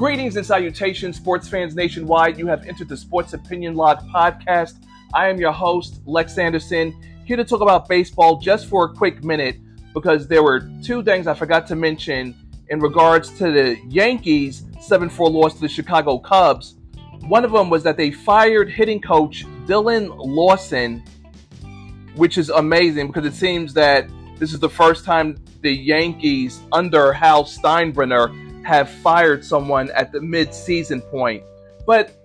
Greetings and salutations, sports fans nationwide. You have entered the Sports Opinion Log podcast. I am your host, Lex Anderson, here to talk about baseball just for a quick minute because there were two things I forgot to mention in regards to the Yankees' 7 4 loss to the Chicago Cubs. One of them was that they fired hitting coach Dylan Lawson, which is amazing because it seems that this is the first time the Yankees under Hal Steinbrenner have fired someone at the mid-season point. But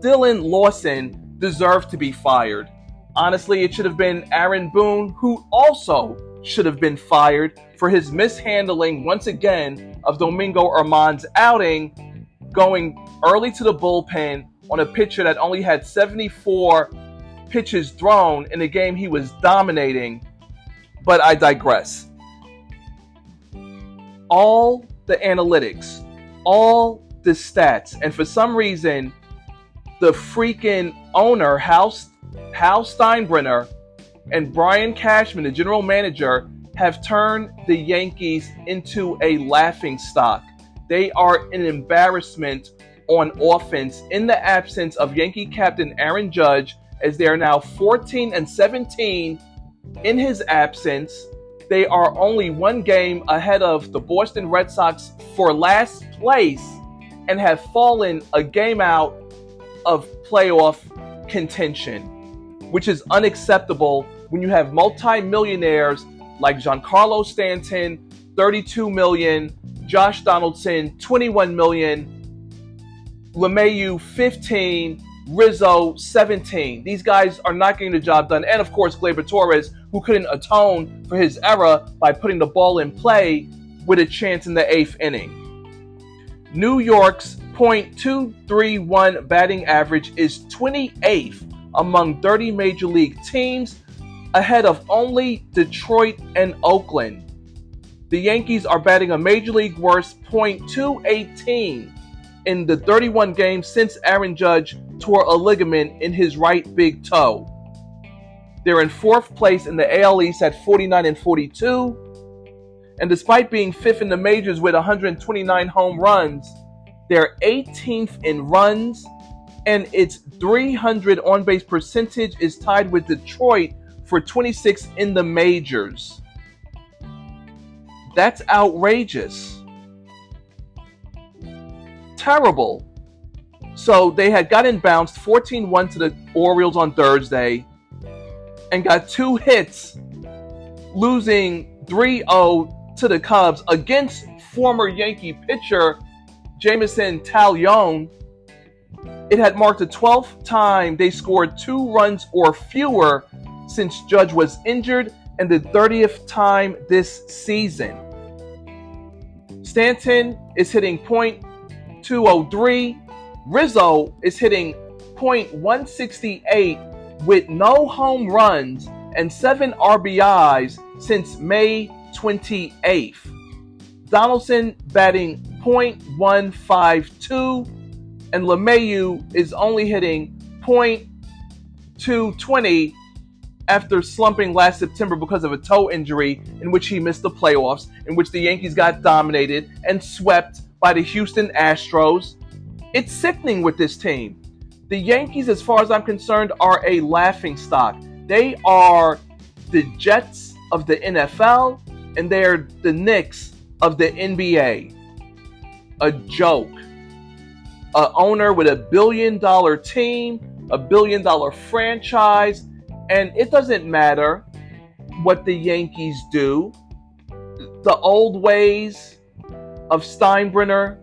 Dylan Lawson deserved to be fired. Honestly, it should have been Aaron Boone, who also should have been fired for his mishandling once again of Domingo Germán's outing, going early to the bullpen on a pitcher that only had 74 pitches thrown in a game he was dominating. But I digress. All the analytics, all the stats, and for some reason, the freaking owner, Hal, Hal Steinbrenner, and Brian Cashman, the general manager, have turned the Yankees into a laughing stock. They are an embarrassment on offense in the absence of Yankee captain Aaron Judge, as they are now 14 and 17 in his absence. They are only one game ahead of the Boston Red Sox for last place and have fallen a game out of playoff contention, which is unacceptable when you have multi-millionaires like Giancarlo Stanton, 32 million, Josh Donaldson, 21 million, LeMahieu, 15, Rizzo, 17. These guys are not getting the job done. And of course, Gleyber Torres, who couldn't atone for his error by putting the ball in play with a chance in the eighth inning. New York's .231 batting average is 28th among 30 major league teams, ahead of only Detroit and Oakland. The Yankees are batting a major league worst .218 in the 31 games since Aaron Judge tore a ligament in his right big toe. They're in fourth place in the AL East at 49 and 42. And despite being fifth in the majors with 129 home runs, they're 18th in runs, and its 300 on base percentage is tied with Detroit for 26 in the majors. That's outrageous. Terrible. So they had gotten bounced 14 1 to the Orioles on Thursday and got two hits, losing 3 0 to the Cubs against former Yankee pitcher Jameson Taillon. It had marked the 12th time they scored two runs or fewer since Judge was injured and the 30th time this season. Stanton is hitting .203 Rizzo is hitting .168 with no home runs and seven RBIs since May 28th. Donaldson batting .152 and LeMahieu is only hitting .220 after slumping last September because of a toe injury in which he missed the playoffs, in which the Yankees got dominated and swept by the Houston Astros. It's sickening with this team. The Yankees, as far as I'm concerned, are a laughing stock. They are the Jets of the NFL, and they're the Knicks of the NBA. A joke. A owner with a billion dollar team, a billion dollar franchise, and it doesn't matter what the Yankees do. The old ways of Steinbrenner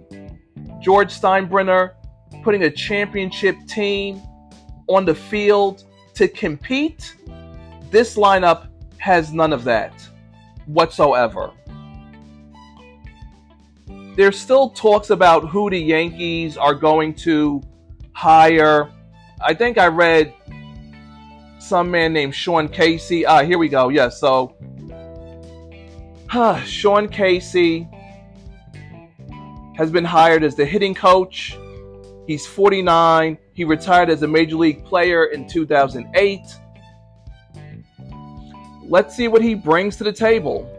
George Steinbrenner putting a championship team on the field to compete, this lineup has none of that whatsoever. There's still talks about who the Yankees are going to hire. I think I read some man named Sean Casey. Ah, here we go. Yes, yeah, so Sean Casey has been hired as the hitting coach. He's 49. He retired as a major league player in 2008. Let's see what he brings to the table.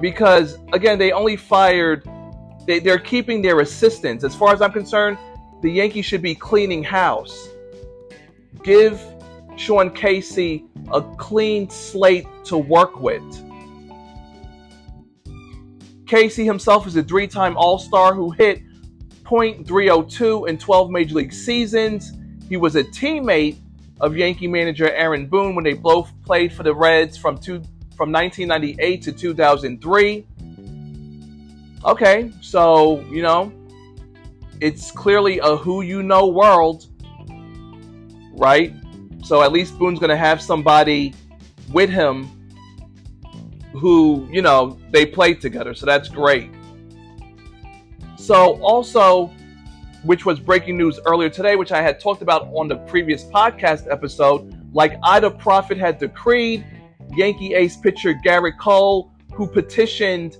Because, again, they only fired they, they're keeping their assistants. As far as I'm concerned, the Yankees should be cleaning house. Give Sean Casey a clean slate to work with. Casey himself is a three time All Star who hit .302 in 12 Major League seasons. He was a teammate of Yankee manager Aaron Boone when they both played for the Reds from two, from 1998 to 2003. Okay, so, you know, it's clearly a who you know world, right? So at least Boone's going to have somebody with him who, you know, they played together. So that's great. So, also, which was breaking news earlier today, which I had talked about on the previous podcast episode, like Ida Prophet had decreed, Yankee ace pitcher Gerrit Cole, who petitioned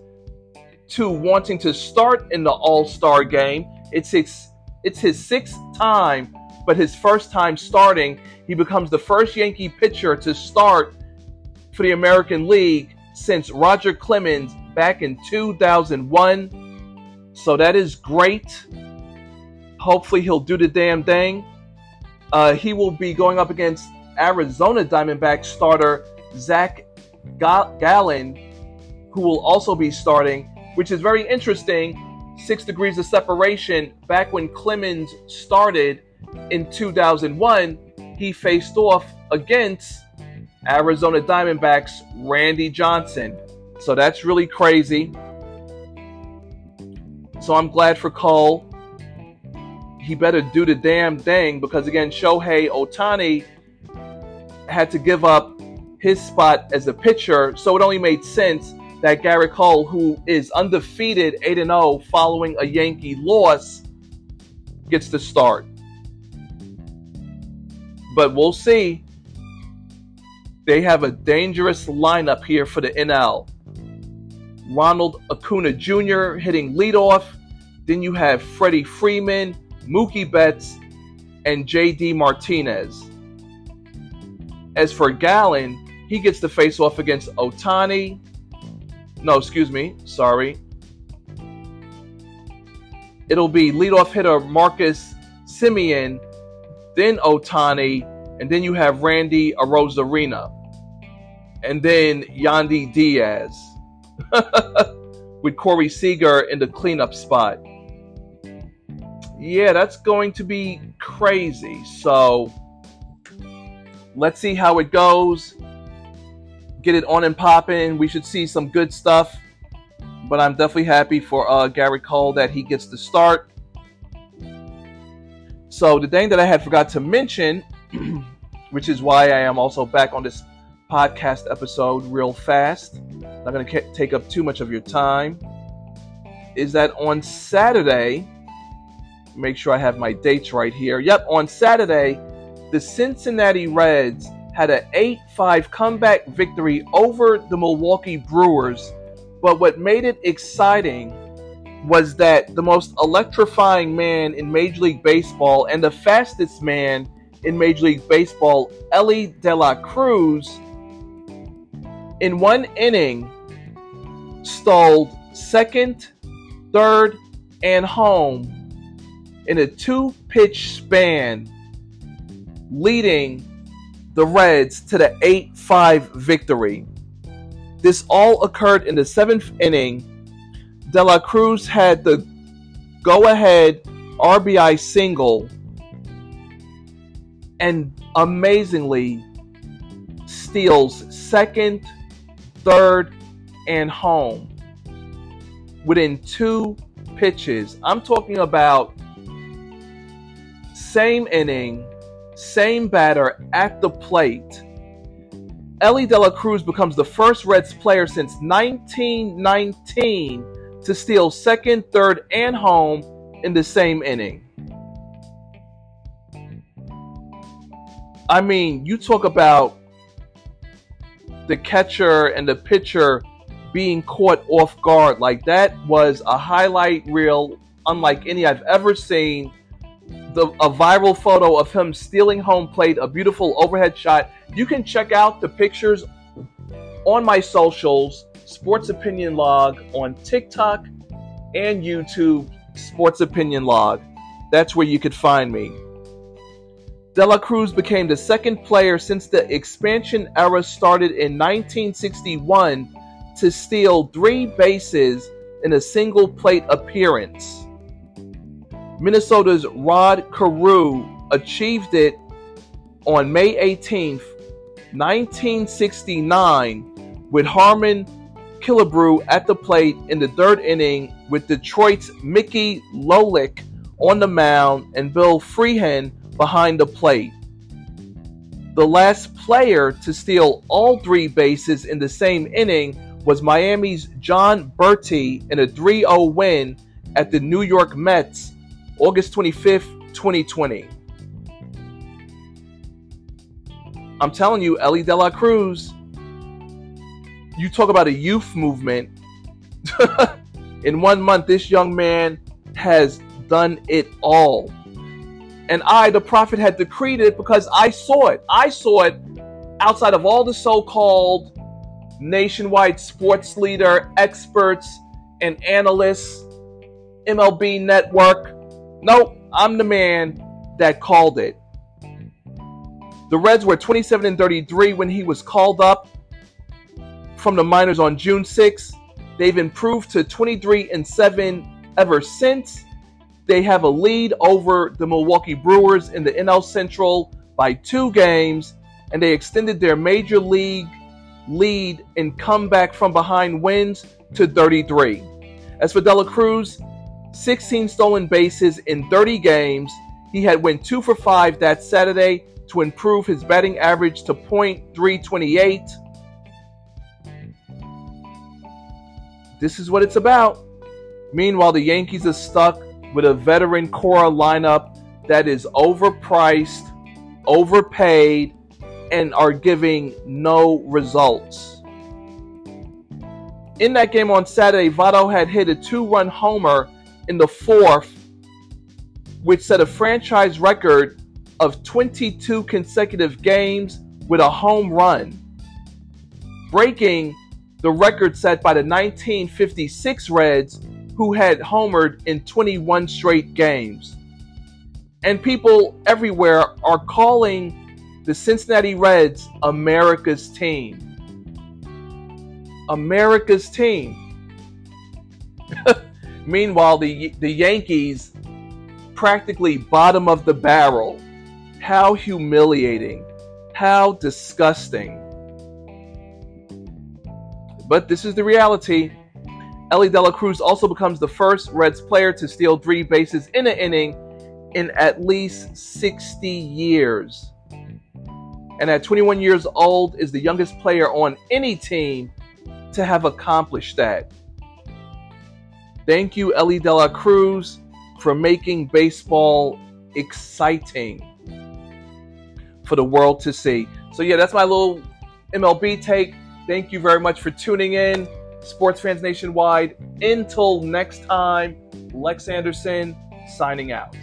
to wanting to start in the All Star game. It's his, it's his sixth time, but his first time starting. He becomes the first Yankee pitcher to start for the American League since Roger Clemens back in 2001. So that is great. Hopefully, he'll do the damn thing. Uh, he will be going up against Arizona Diamondback starter Zach Gallen, who will also be starting which is very interesting. Six degrees of separation. Back when Clemens started in 2001, he faced off against Arizona Diamondbacks Randy Johnson. So that's really crazy. So I'm glad for Cole. He better do the damn thing because, again, Shohei Ohtani had to give up his spot as a pitcher. So it only made sense that Gerrit Cole, who is undefeated 8 0 following a Yankee loss, gets to start. But we'll see. They have a dangerous lineup here for the NL. Ronald Acuna Jr. hitting leadoff. Then you have Freddie Freeman, Mookie Betts, and JD Martinez. As for Gallen, he gets to face off against Ohtani. no, excuse me. Sorry. It'll be leadoff hitter Marcus Semien, then Ohtani, and then you have Randy Arozarena, and then Yandy Diaz with Corey Seager in the cleanup spot. Yeah, that's going to be crazy. So let's see how it goes get it on and popping. We should see some good stuff. But I'm definitely happy for uh, Gerrit Cole that he gets to start. So the thing that I had forgot to mention, which is why I am also back on this podcast episode real fast, not going to take up too much of your time, is that on Saturday, make sure I have my dates right here. Yep, on Saturday, the Cincinnati Reds had an 8 5 comeback victory over the Milwaukee Brewers. But what made it exciting was that the most electrifying man in Major League Baseball and the fastest man in Major League Baseball, Elly De La Cruz, in one inning, stole second, third, and home in a two pitch span, leading the Reds to the 8 5 victory. This all occurred in the seventh inning. De La Cruz had the go ahead RBI single and amazingly steals second, third, and home within two pitches. I'm talking about same inning, same batter at the plate. Elly De La Cruz becomes the first Reds player since 1919 to steal second, third, and home in the same inning. I mean, you talk about the catcher and the pitcher being caught off guard. Like that was a highlight reel unlike any I've ever seen the a viral photo of him stealing home plate, a beautiful overhead shot. You can check out the pictures on my socials, Sports Opinion Log on TikTok, and YouTube Sports Opinion Log. That's where you could find me. De La Cruz became the second player since the expansion era started in 1961 to steal three bases in a single plate appearance. Minnesota's Rod Carew achieved it on May 18, 1969, with Harmon Killebrew at the plate in the third inning, with Detroit's Mickey Lolich on the mound and Bill Freehan behind the plate. The last player to steal all three bases in the same inning was Miami's Jon Berti in a 3 0 win at the New York Mets August 25th, 2020. I'm telling you, Elly De La Cruz, you talk about a youth movement. In one month, this young man has done it all. And I, the prophet, had decreed it because I saw it. I saw it outside of all the so called nationwide sports leader, experts, and analysts, MLB network. Nope, I'm the man that called it. The Reds were 27 and 33 when he was called up from the minors on June 6. They've improved to 23 and 7 ever since. They have a lead over the Milwaukee Brewers in the NL Central by two games, and they extended their major league lead in comeback from behind wins to 33. As for De La Cruz, 16 stolen bases in 30 games. He had went 2 for 5 that Saturday to improve his batting average to .328. This is what it's about. Meanwhile, the Yankees are stuck with a veteran core lineup that is overpriced, overpaid, and are giving no results. In that game on Saturday, Votto had hit a two run homer in the fourth, which set a franchise record of 22 consecutive games with a home run, breaking the record set by the 1956 Reds, who had homered in 21 straight games. And people everywhere are calling the Cincinnati Reds America's team. America's team. Meanwhile, the the Yankees practically bottom of the barrel. How humiliating. How disgusting. But this is the reality. Elly De La Cruz also becomes the first Reds player to steal three bases in an inning in at least 60 years. And at 21 years old is the youngest player on any team to have accomplished that. Thank you, Elly De La Cruz, for making baseball exciting for the world to see. So, yeah, that's my little MLB take. Thank you very much for tuning in, sports fans nationwide. Until next time, Lex Anderson signing out.